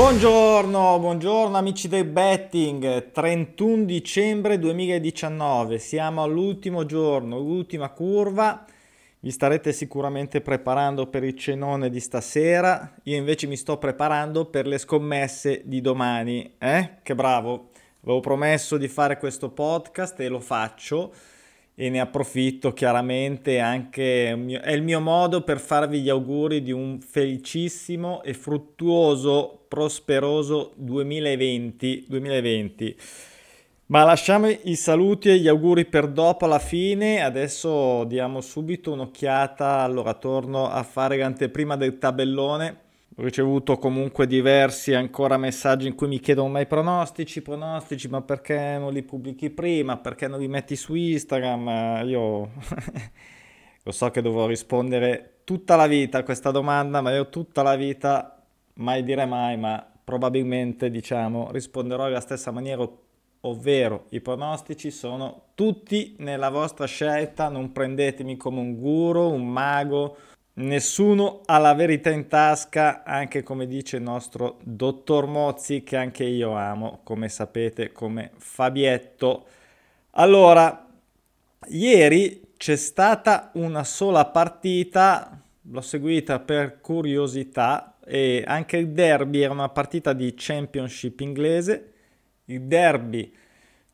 Buongiorno, buongiorno amici del betting, 31 dicembre 2019, siamo all'ultimo giorno, l'ultima curva, vi starete sicuramente preparando per il cenone di stasera, io invece mi sto preparando per le scommesse di domani, eh? Che bravo, avevo promesso di fare questo podcast e lo faccio. E ne approfitto chiaramente anche, è il mio modo per farvi gli auguri di un felicissimo e fruttuoso, prosperoso 2020. 2020. Ma lasciamo i saluti e gli auguri per dopo alla fine, adesso diamo subito un'occhiata, allora torno a fare l'anteprima del tabellone ho ricevuto comunque diversi ancora messaggi in cui mi chiedono ma i pronostici, pronostici, ma perché non li pubblichi prima, perché non li metti su Instagram? Io lo so che dovrò rispondere tutta la vita a questa domanda, ma io tutta la vita, mai dire mai, ma probabilmente diciamo risponderò alla stessa maniera, ovvero i pronostici sono tutti nella vostra scelta, non prendetemi come un guru, un mago, Nessuno ha la verità in tasca, anche come dice il nostro dottor Mozzi, che anche io amo, come sapete, come Fabietto. Allora, ieri c'è stata una sola partita, l'ho seguita per curiosità, e anche il derby era una partita di championship inglese. Il derby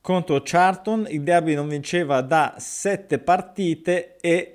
contro Charlton, il derby non vinceva da sette partite e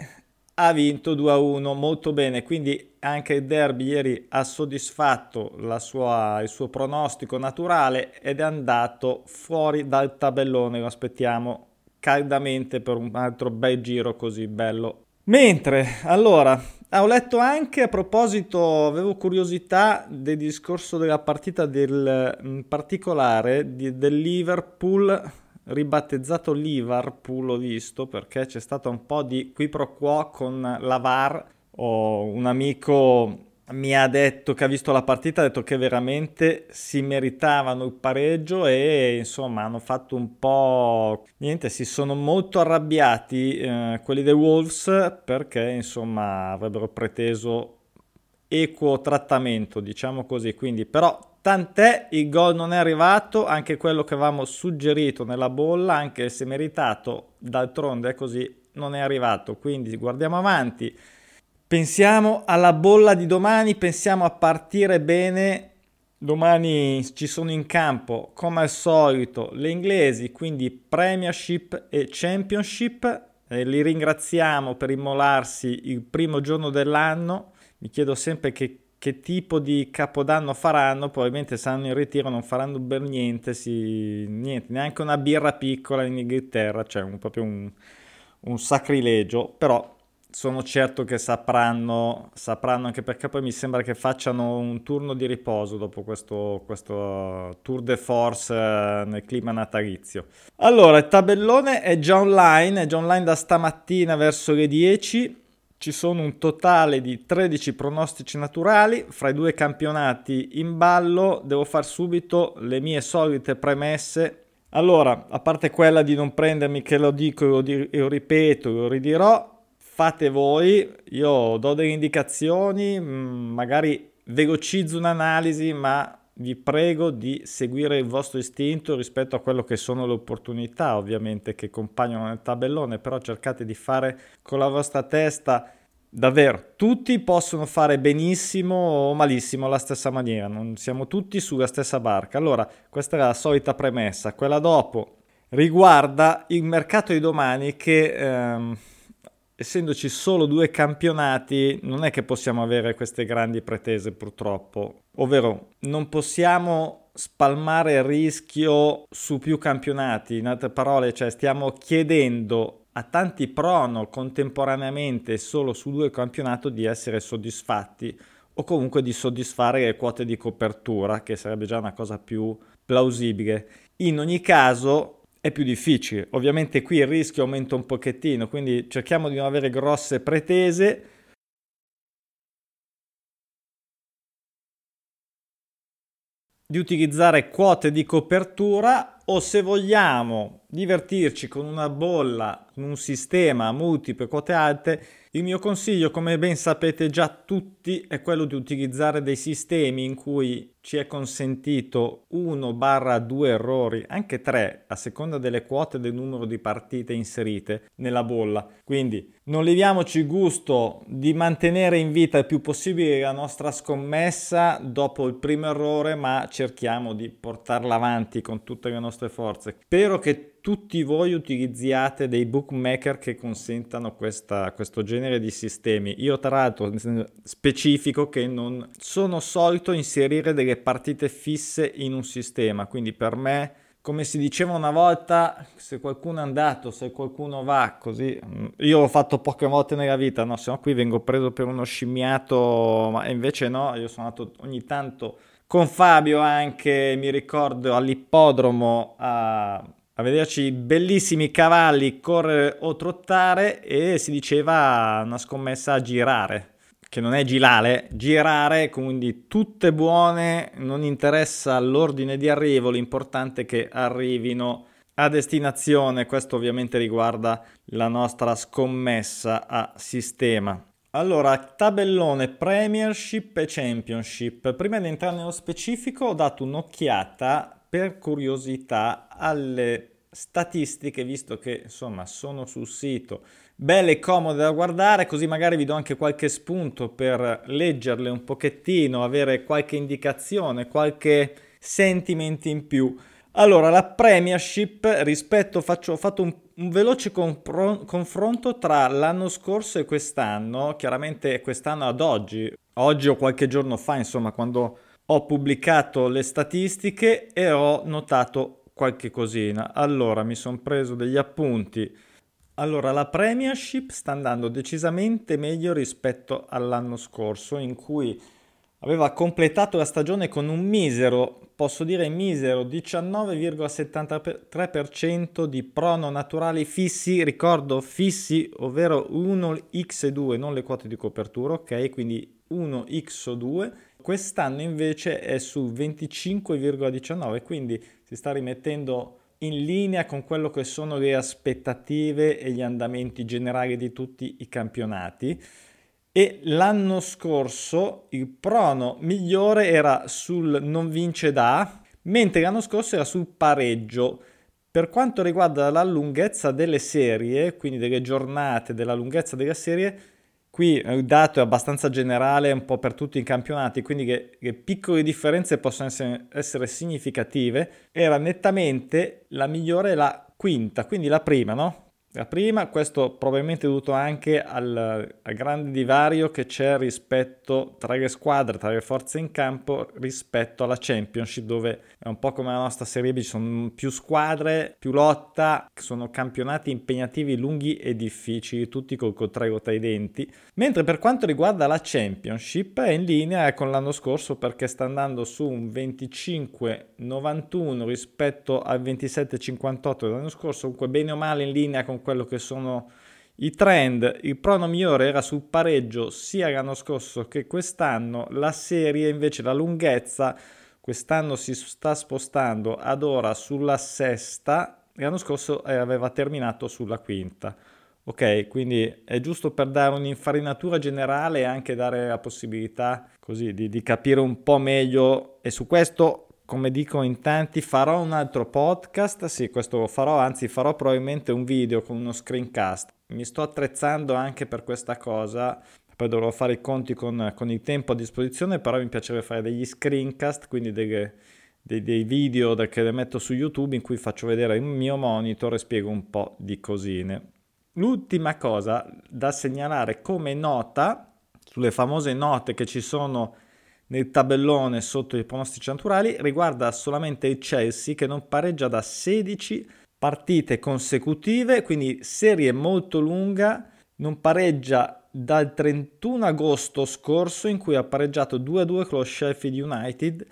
ha vinto 2-1 molto bene, quindi anche il derby ieri ha soddisfatto sua, il suo pronostico naturale ed è andato fuori dal tabellone, lo aspettiamo caldamente per un altro bel giro così bello. Mentre, allora, ho letto anche a proposito, avevo curiosità del discorso della partita del, in particolare di, del Liverpool ribattezzato Liverpool, ho visto, perché c'è stato un po' di qui pro quo con la VAR. Oh, un amico mi ha detto che ha visto la partita, ha detto che veramente si meritavano il pareggio e insomma hanno fatto un po' niente, si sono molto arrabbiati eh, quelli dei Wolves perché insomma avrebbero preteso equo trattamento, diciamo così, quindi però Tant'è, il gol non è arrivato, anche quello che avevamo suggerito nella bolla, anche se meritato, d'altronde è così, non è arrivato. Quindi guardiamo avanti, pensiamo alla bolla di domani, pensiamo a partire bene. Domani ci sono in campo, come al solito, le inglesi, quindi Premiership e Championship. E li ringraziamo per immolarsi il primo giorno dell'anno. Mi chiedo sempre che che tipo di capodanno faranno, probabilmente saranno in ritiro, non faranno per niente, si, niente, neanche una birra piccola in Inghilterra, cioè un, proprio un, un sacrilegio, però sono certo che sapranno, sapranno, anche perché poi mi sembra che facciano un turno di riposo dopo questo, questo tour de force eh, nel clima natalizio. Allora, il tabellone è già online, è già online da stamattina verso le 10 ci sono un totale di 13 pronostici naturali fra i due campionati in ballo. Devo far subito le mie solite premesse. Allora, a parte quella di non prendermi che lo dico e lo, di- lo ripeto, lo ridirò, fate voi. Io do delle indicazioni, mm, magari velocizzo un'analisi, ma vi prego di seguire il vostro istinto rispetto a quello che sono le opportunità ovviamente che compaiono nel tabellone, però cercate di fare con la vostra testa davvero tutti possono fare benissimo o malissimo alla stessa maniera, non siamo tutti sulla stessa barca. Allora, questa è la solita premessa, quella dopo riguarda il mercato di domani che ehm, essendoci solo due campionati, non è che possiamo avere queste grandi pretese purtroppo. Ovvero, non possiamo spalmare il rischio su più campionati. In altre parole, cioè stiamo chiedendo a tanti prono contemporaneamente solo su due campionati di essere soddisfatti o comunque di soddisfare le quote di copertura, che sarebbe già una cosa più plausibile. In ogni caso, è più difficile. Ovviamente qui il rischio aumenta un pochettino, quindi cerchiamo di non avere grosse pretese. Di utilizzare quote di copertura o se vogliamo divertirci con una bolla, in un sistema a multiple quote alte, il mio consiglio, come ben sapete già tutti, è quello di utilizzare dei sistemi in cui ci è consentito 1-2 errori, anche 3, a seconda delle quote del numero di partite inserite nella bolla. Quindi non leviamoci il gusto di mantenere in vita il più possibile la nostra scommessa dopo il primo errore, ma cerchiamo di portarla avanti con tutte le nostre forze. Spero che tutti voi utilizziate dei bookmaker che consentano questa, questo genere di sistemi. Io tra l'altro specifico che non sono solito inserire delle partite fisse in un sistema, quindi per me come si diceva una volta, se qualcuno è andato, se qualcuno va, così, mm, io l'ho fatto poche volte nella vita, no? Se no qui vengo preso per uno scimmiato, ma invece no, io sono andato ogni tanto con Fabio anche, mi ricordo, all'ippodromo a a vederci bellissimi cavalli correre o trottare e si diceva una scommessa a girare, che non è girare, girare, quindi tutte buone, non interessa l'ordine di arrivo, l'importante è che arrivino a destinazione, questo ovviamente riguarda la nostra scommessa a sistema. Allora, tabellone Premiership e Championship. Prima di entrare nello specifico ho dato un'occhiata per curiosità alle statistiche, visto che insomma sono sul sito, belle e comode da guardare, così magari vi do anche qualche spunto per leggerle un pochettino, avere qualche indicazione, qualche sentimento in più. Allora, la Premiership rispetto, faccio, ho fatto un, un veloce compro, confronto tra l'anno scorso e quest'anno, chiaramente quest'anno ad oggi, oggi o qualche giorno fa, insomma, quando ho pubblicato le statistiche e ho notato qualche cosina. Allora, mi sono preso degli appunti. Allora, la Premiership sta andando decisamente meglio rispetto all'anno scorso, in cui aveva completato la stagione con un misero, posso dire misero, 19,73% di prono naturali fissi, ricordo fissi, ovvero 1x2, non le quote di copertura, ok? Quindi 1x2 Quest'anno invece è su 25,19, quindi si sta rimettendo in linea con quello che sono le aspettative e gli andamenti generali di tutti i campionati. E l'anno scorso il prono migliore era sul non vince da, mentre l'anno scorso era sul pareggio. Per quanto riguarda la lunghezza delle serie, quindi delle giornate, della lunghezza della serie, Qui il dato è abbastanza generale un po' per tutti i campionati, quindi che, che piccole differenze possono essere, essere, significative. Era nettamente la migliore la quinta, quindi la prima, no? La prima, questo probabilmente dovuto anche al, al, grande divario che c'è rispetto tra le squadre, tra le forze in campo rispetto alla Championship, dove è un po' come la nostra Serie B, ci sono più squadre, più lotta, sono campionati impegnativi, lunghi e difficili, tutti col contrario tra i denti. Mentre per quanto riguarda la Championship è in linea con l'anno scorso perché sta andando su un 25-91 rispetto al 27-58 dell'anno scorso, comunque bene o male in linea con quello che sono i trend. Il prono migliore era sul pareggio sia l'anno scorso che quest'anno, la serie invece la lunghezza quest'anno si sta spostando ad ora sulla sesta, l'anno scorso eh, aveva terminato sulla quinta. Ok, quindi è giusto per dare un'infarinatura generale e anche dare la possibilità così di, di capire un po' meglio e su questo come dico in tanti, farò un altro podcast, sì, questo lo farò, anzi farò probabilmente un video con uno screencast. Mi sto attrezzando anche per questa cosa, poi dovrò fare i conti con, con il tempo a disposizione, però mi piacerebbe fare degli screencast, quindi delle, dei, dei, video che le metto su YouTube in cui faccio vedere il mio monitor e spiego un po' di cosine. L'ultima cosa da segnalare come nota, sulle famose note che ci sono nel tabellone sotto i pronostici naturali riguarda solamente il Chelsea che non pareggia da 16 partite consecutive, quindi serie molto lunga, non pareggia dal 31 agosto scorso in cui ha pareggiato 2-2 con lo Sheffield United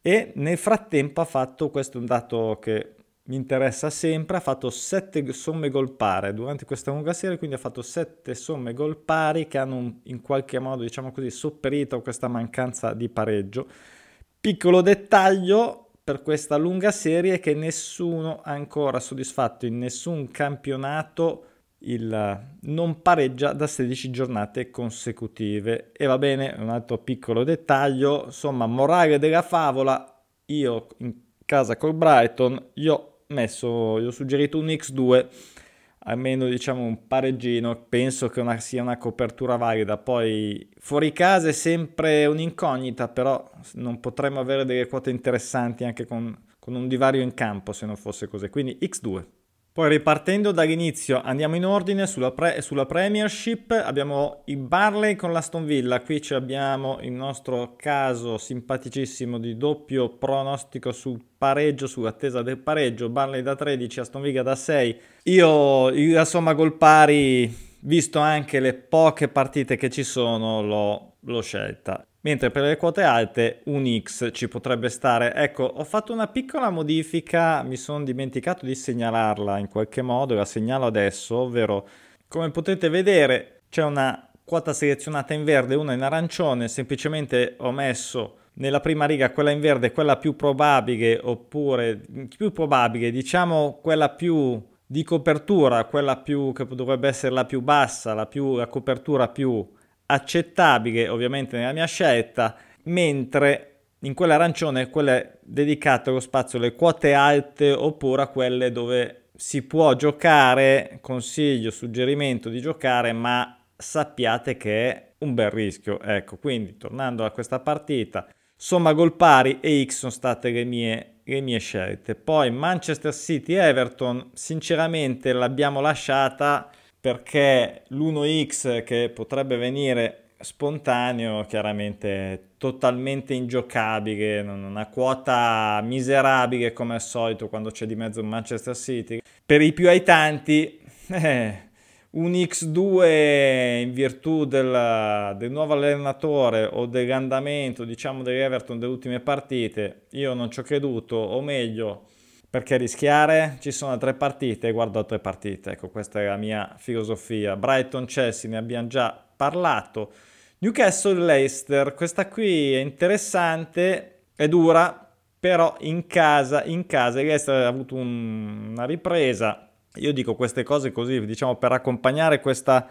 e nel frattempo ha fatto, questo è un dato che mi interessa sempre, ha fatto 7 somme gol pari durante questa lunga serie, quindi ha fatto 7 somme gol pari che hanno in qualche modo, diciamo così, sopperito questa mancanza di pareggio. Piccolo dettaglio, per questa lunga serie che nessuno ha ancora soddisfatto in nessun campionato il non pareggia da 16 giornate consecutive. E va bene, un altro piccolo dettaglio, insomma, morale della favola, io in casa col Brighton, io messo, io ho suggerito un X2, almeno diciamo un pareggino, penso che una, sia una copertura valida. Poi fuori casa è sempre un'incognita, però non potremmo avere delle quote interessanti anche con, con un divario in campo se non fosse così. Quindi X2. Poi ripartendo dall'inizio andiamo in ordine sulla, pre- sulla Premiership, abbiamo il Barley con l'Aston Villa, qui abbiamo il nostro caso simpaticissimo di doppio pronostico sul pareggio, sull'attesa del pareggio, Barley da 13, Aston Villa da 6. Io la somma gol pari, visto anche le poche partite che ci sono, l'ho, l'ho scelta mentre per le quote alte un X ci potrebbe stare. Ecco, ho fatto una piccola modifica, mi sono dimenticato di segnalarla in qualche modo, la segnalo adesso, ovvero come potete vedere c'è una quota selezionata in verde e una in arancione, semplicemente ho messo nella prima riga quella in verde, quella più probabile, oppure più probabile, diciamo quella più di copertura, quella più che dovrebbe essere la più bassa, la, più, la copertura più accettabile ovviamente nella mia scelta, mentre in quella arancione quelle dedicate allo spazio alle quote alte oppure a quelle dove si può giocare, consiglio, suggerimento di giocare, ma sappiate che è un bel rischio. Ecco, quindi tornando a questa partita, somma gol pari e X sono state le mie, le mie scelte. Poi Manchester City-Everton, sinceramente l'abbiamo lasciata perché l'1x che potrebbe venire spontaneo, chiaramente totalmente ingiocabile, una quota miserabile come al solito quando c'è di mezzo Manchester City. Per i più aitanti, eh, un X2 in virtù del, del, nuovo allenatore o dell'andamento, diciamo, dell'Everton delle ultime partite, io non ci ho creduto, o meglio, perché rischiare? Ci sono tre partite, guardo altre partite. Ecco, questa è la mia filosofia. Brighton-Chelsea, ne abbiamo già parlato. Newcastle-Leicester, questa qui è interessante, è dura, però in casa, in casa, Leicester ha avuto un, una ripresa. Io dico queste cose così, diciamo, per accompagnare questa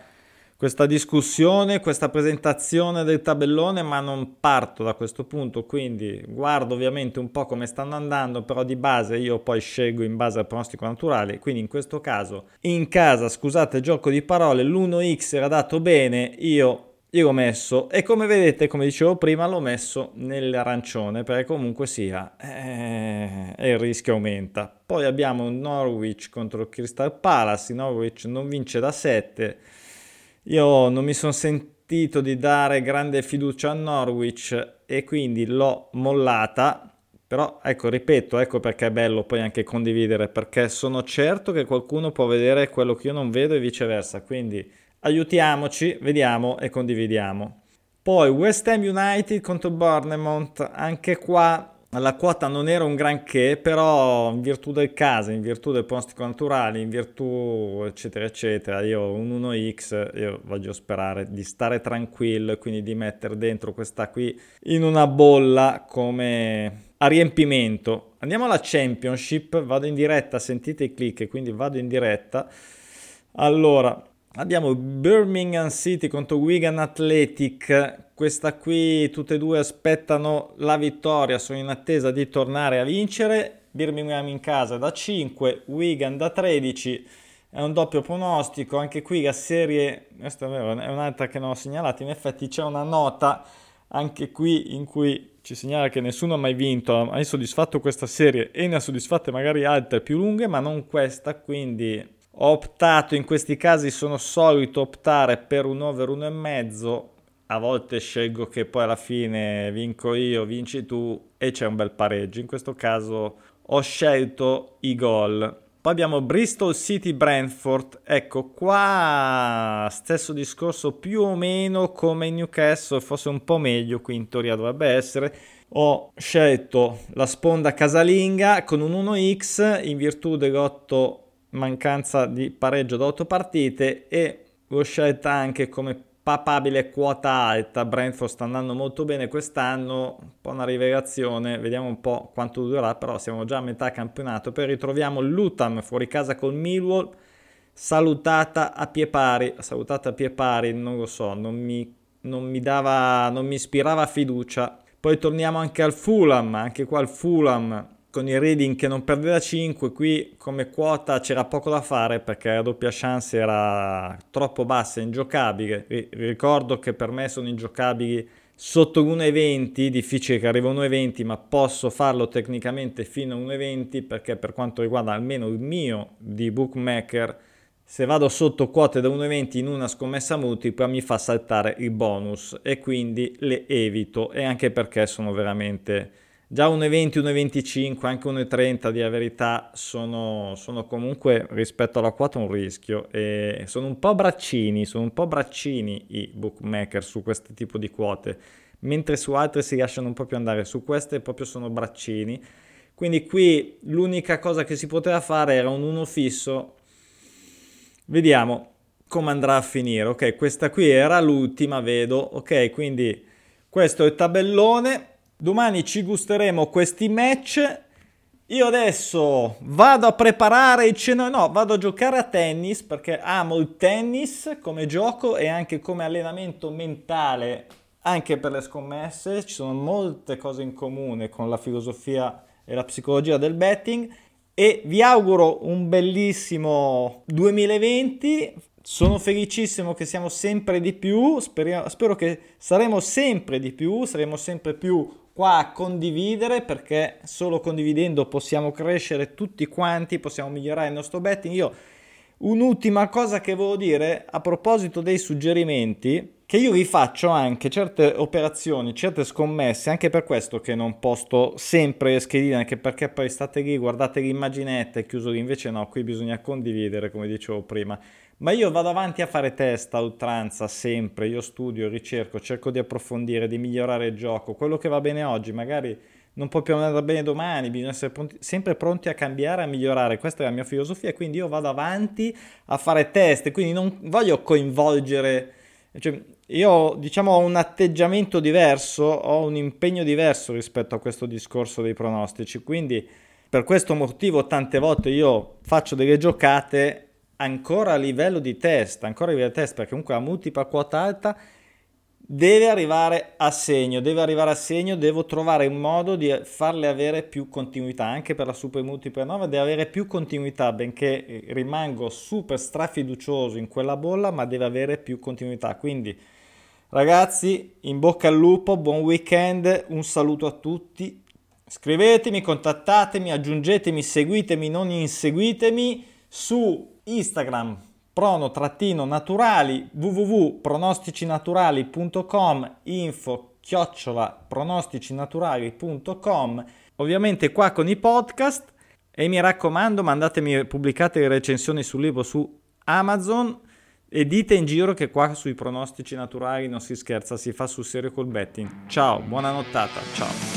questa discussione, questa presentazione del tabellone, ma non parto da questo punto, quindi guardo ovviamente un po' come stanno andando, però di base io poi scelgo in base al pronostico naturale, quindi in questo caso in casa, scusate gioco di parole, l'1x era dato bene, io io l'ho messo. E come vedete, come dicevo prima, l'ho messo nell'arancione perché comunque sia eh, il rischio aumenta. Poi abbiamo Norwich contro Crystal Palace, Norwich non vince da 7 io non mi sono sentito di dare grande fiducia a Norwich e quindi l'ho mollata. Però ecco, ripeto, ecco perché è bello poi anche condividere, perché sono certo che qualcuno può vedere quello che io non vedo e viceversa. Quindi aiutiamoci, vediamo e condividiamo. Poi West Ham United contro Bournemouth, anche qua la quota non era un granché, però in virtù del caso, in virtù del pronostico naturale, in virtù eccetera eccetera, io un 1x, io voglio sperare di stare tranquillo e quindi di mettere dentro questa qui in una bolla come a riempimento. Andiamo alla Championship, vado in diretta, sentite i click, quindi vado in diretta. Allora, abbiamo Birmingham City contro Wigan Athletic questa qui tutte e due aspettano la vittoria, sono in attesa di tornare a vincere. Birmingham in casa da 5, Wigan da 13, è un doppio pronostico, anche qui la serie, questa è un'altra che non ho segnalato, in effetti c'è una nota anche qui in cui ci segnala che nessuno ha mai vinto, ha mai soddisfatto questa serie e ne ha soddisfatte magari altre più lunghe, ma non questa, quindi ho optato in questi casi, sono solito optare per un over 1,5 a volte scelgo che poi alla fine vinco io, vinci tu e c'è un bel pareggio. In questo caso ho scelto i gol. Poi abbiamo Bristol City Brentford. Ecco, qua stesso discorso più o meno come in Newcastle, forse un po' meglio qui in teoria dovrebbe essere. Ho scelto la sponda casalinga con un 1x in virtù dell'otto mancanza di pareggio da 8 partite e l'ho scelta anche come papabile quota alta. Brentford sta andando molto bene quest'anno, un po' una rivelazione, vediamo un po' quanto durerà, però siamo già a metà campionato. Poi ritroviamo Lutam fuori casa col Millwall, salutata a pie pari, salutata a pie pari, non lo so, non mi, non mi dava, non mi ispirava fiducia. Poi torniamo anche al Fulham, anche qua al Fulham con il reading che non perdeva 5, qui come quota c'era poco da fare perché la doppia chance era troppo bassa, ingiocabile. Ricordo che per me sono ingiocabili sotto l'1,20, difficile che arriva a 1,20, ma posso farlo tecnicamente fino a 1,20 perché per quanto riguarda almeno il mio di bookmaker, se vado sotto quote da 1,20 in una scommessa multipla mi fa saltare il bonus e quindi le evito e anche perché sono veramente Già 1,20, 1,25, anche 1,30 di verità sono, sono, comunque rispetto alla quota un rischio e sono un po' braccini, sono un po' braccini i bookmaker su questo tipo di quote, mentre su altre si lasciano un po' più andare, su queste proprio sono braccini. Quindi qui l'unica cosa che si poteva fare era un 1 fisso. Vediamo come andrà a finire. Ok, questa qui era l'ultima, vedo. Ok, quindi questo è il tabellone Domani ci gusteremo questi match. Io adesso vado a preparare il ceno, no, vado a giocare a tennis perché amo il tennis come gioco e anche come allenamento mentale, anche per le scommesse. Ci sono molte cose in comune con la filosofia e la psicologia del betting e vi auguro un bellissimo 2020. Sono felicissimo che siamo sempre di più, spero, spero che saremo sempre di più, saremo sempre più qua a condividere perché solo condividendo possiamo crescere tutti quanti, possiamo migliorare il nostro betting. Io un'ultima cosa che volevo dire a proposito dei suggerimenti, che io vi faccio anche certe operazioni, certe scommesse, anche per questo che non posto sempre schedine, anche perché poi state lì, guardate l'immaginetta e chiuso lì, invece no, qui bisogna condividere, come dicevo prima. Ma io vado avanti a fare test a oltranza sempre, io studio, ricerco, cerco di approfondire, di migliorare il gioco, quello che va bene oggi magari non può più andare bene domani, bisogna essere pronti, sempre pronti a cambiare, a migliorare, questa è la mia filosofia, quindi io vado avanti a fare test, quindi non voglio coinvolgere, cioè, io diciamo ho un atteggiamento diverso, ho un impegno diverso rispetto a questo discorso dei pronostici, quindi per questo motivo tante volte io faccio delle giocate ancora a livello di test, ancora a livello di test, perché comunque la multipla quota alta deve arrivare a segno, deve arrivare a segno, devo trovare un modo di farle avere più continuità, anche per la super multipla 9 deve avere più continuità, benché rimango super strafiducioso in quella bolla, ma deve avere più continuità. Quindi ragazzi, in bocca al lupo, buon weekend, un saluto a tutti. Scrivetemi, contattatemi, aggiungetemi, seguitemi, non inseguitemi su Instagram prono-naturali www.pronosticinaturali.com info chiocciola pronosticinaturali.com ovviamente qua con i podcast e mi raccomando mandatemi pubblicate le recensioni sul libro su Amazon e dite in giro che qua sui pronostici naturali non si scherza, si fa sul serio col betting. Ciao, buona nottata, ciao.